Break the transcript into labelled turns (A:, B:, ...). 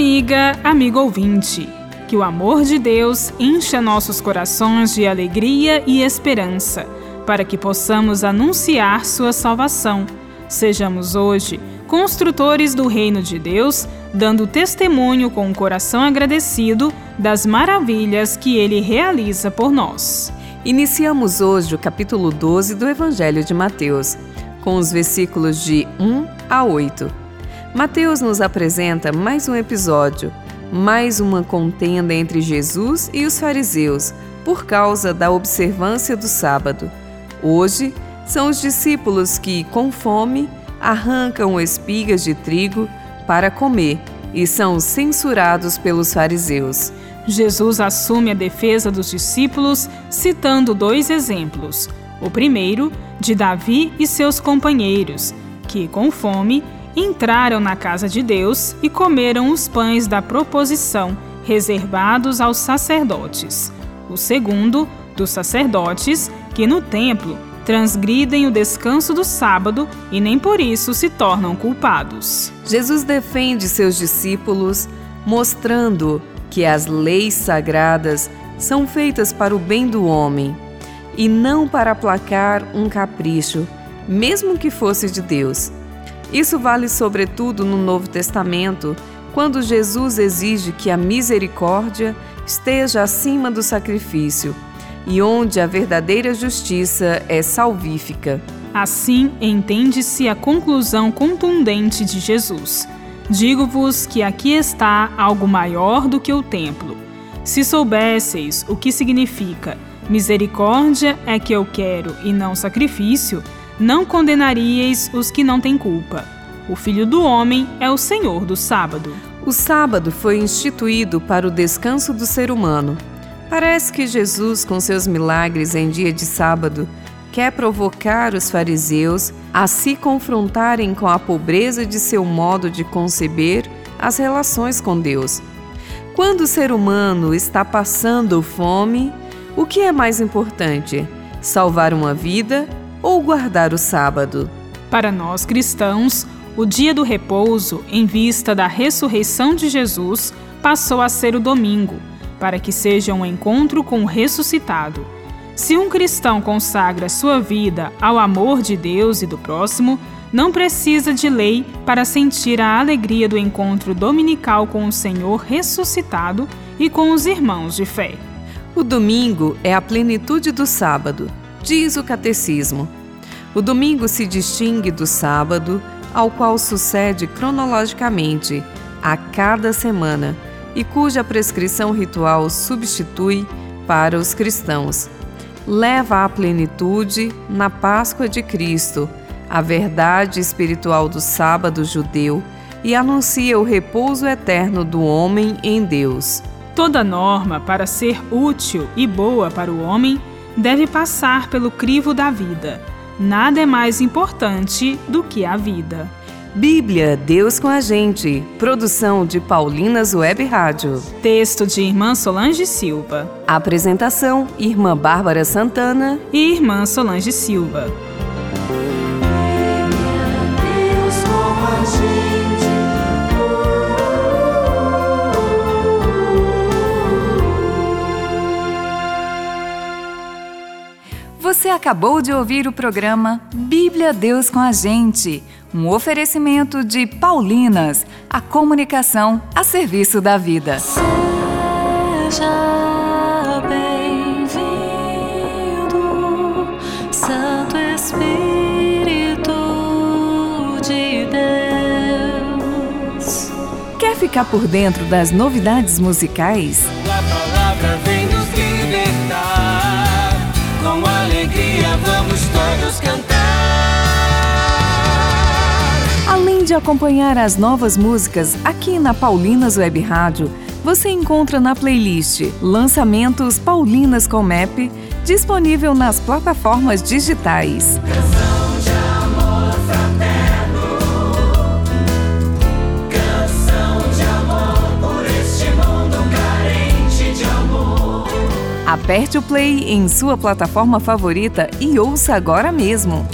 A: Amiga, amigo ouvinte, que o amor de Deus encha nossos corações de alegria e esperança, para que possamos anunciar sua salvação. Sejamos hoje construtores do reino de Deus, dando testemunho com o um coração agradecido das maravilhas que ele realiza por nós.
B: Iniciamos hoje o capítulo 12 do Evangelho de Mateus, com os versículos de 1 a 8. Mateus nos apresenta mais um episódio, mais uma contenda entre Jesus e os fariseus por causa da observância do sábado. Hoje, são os discípulos que, com fome, arrancam espigas de trigo para comer e são censurados pelos fariseus.
A: Jesus assume a defesa dos discípulos citando dois exemplos. O primeiro, de Davi e seus companheiros, que, com fome, entraram na casa de Deus e comeram os pães da proposição, reservados aos sacerdotes. O segundo, dos sacerdotes, que no templo transgridem o descanso do sábado e nem por isso se tornam culpados.
B: Jesus defende seus discípulos, mostrando que as leis sagradas são feitas para o bem do homem e não para aplacar um capricho, mesmo que fosse de Deus. Isso vale sobretudo no Novo Testamento, quando Jesus exige que a misericórdia esteja acima do sacrifício e onde a verdadeira justiça é salvífica.
A: Assim entende-se a conclusão contundente de Jesus. Digo-vos que aqui está algo maior do que o templo. Se soubesseis o que significa misericórdia é que eu quero e não sacrifício, não condenaríeis os que não têm culpa. O Filho do Homem é o Senhor do sábado.
B: O sábado foi instituído para o descanso do ser humano. Parece que Jesus, com seus milagres em dia de sábado, quer provocar os fariseus a se confrontarem com a pobreza de seu modo de conceber as relações com Deus. Quando o ser humano está passando fome, o que é mais importante? Salvar uma vida ou guardar o sábado.
A: Para nós cristãos, o dia do repouso, em vista da ressurreição de Jesus, passou a ser o domingo, para que seja um encontro com o ressuscitado. Se um cristão consagra sua vida ao amor de Deus e do próximo, não precisa de lei para sentir a alegria do encontro dominical com o Senhor ressuscitado e com os irmãos de fé.
B: O domingo é a plenitude do sábado diz o Catecismo. O domingo se distingue do sábado, ao qual sucede cronologicamente a cada semana e cuja prescrição ritual substitui para os cristãos. Leva à plenitude, na Páscoa de Cristo, a verdade espiritual do sábado judeu e anuncia o repouso eterno do homem em Deus.
A: Toda norma, para ser útil e boa para o homem, deve passar pelo crivo da vida. Nada é mais importante do que a vida.
B: Bíblia, Deus com a gente. Produção de Paulinas Web Rádio.
A: Texto de Irmã Solange Silva.
B: Apresentação: Irmã Bárbara Santana
A: e Irmã Solange Silva.
B: Você acabou de ouvir o programa Bíblia Deus com a Gente, um oferecimento de Paulinas, a comunicação a serviço da vida.
C: Seja bem-vindo, Santo Espírito de Deus.
B: Quer ficar por dentro das novidades musicais?
D: A palavra vem nos libertar vamos cantar.
B: Além de acompanhar as novas músicas aqui na Paulinas Web Rádio, você encontra na playlist Lançamentos Paulinas com Map, disponível nas plataformas digitais.
D: Canção
B: Aperte o play em sua plataforma favorita e ouça agora mesmo.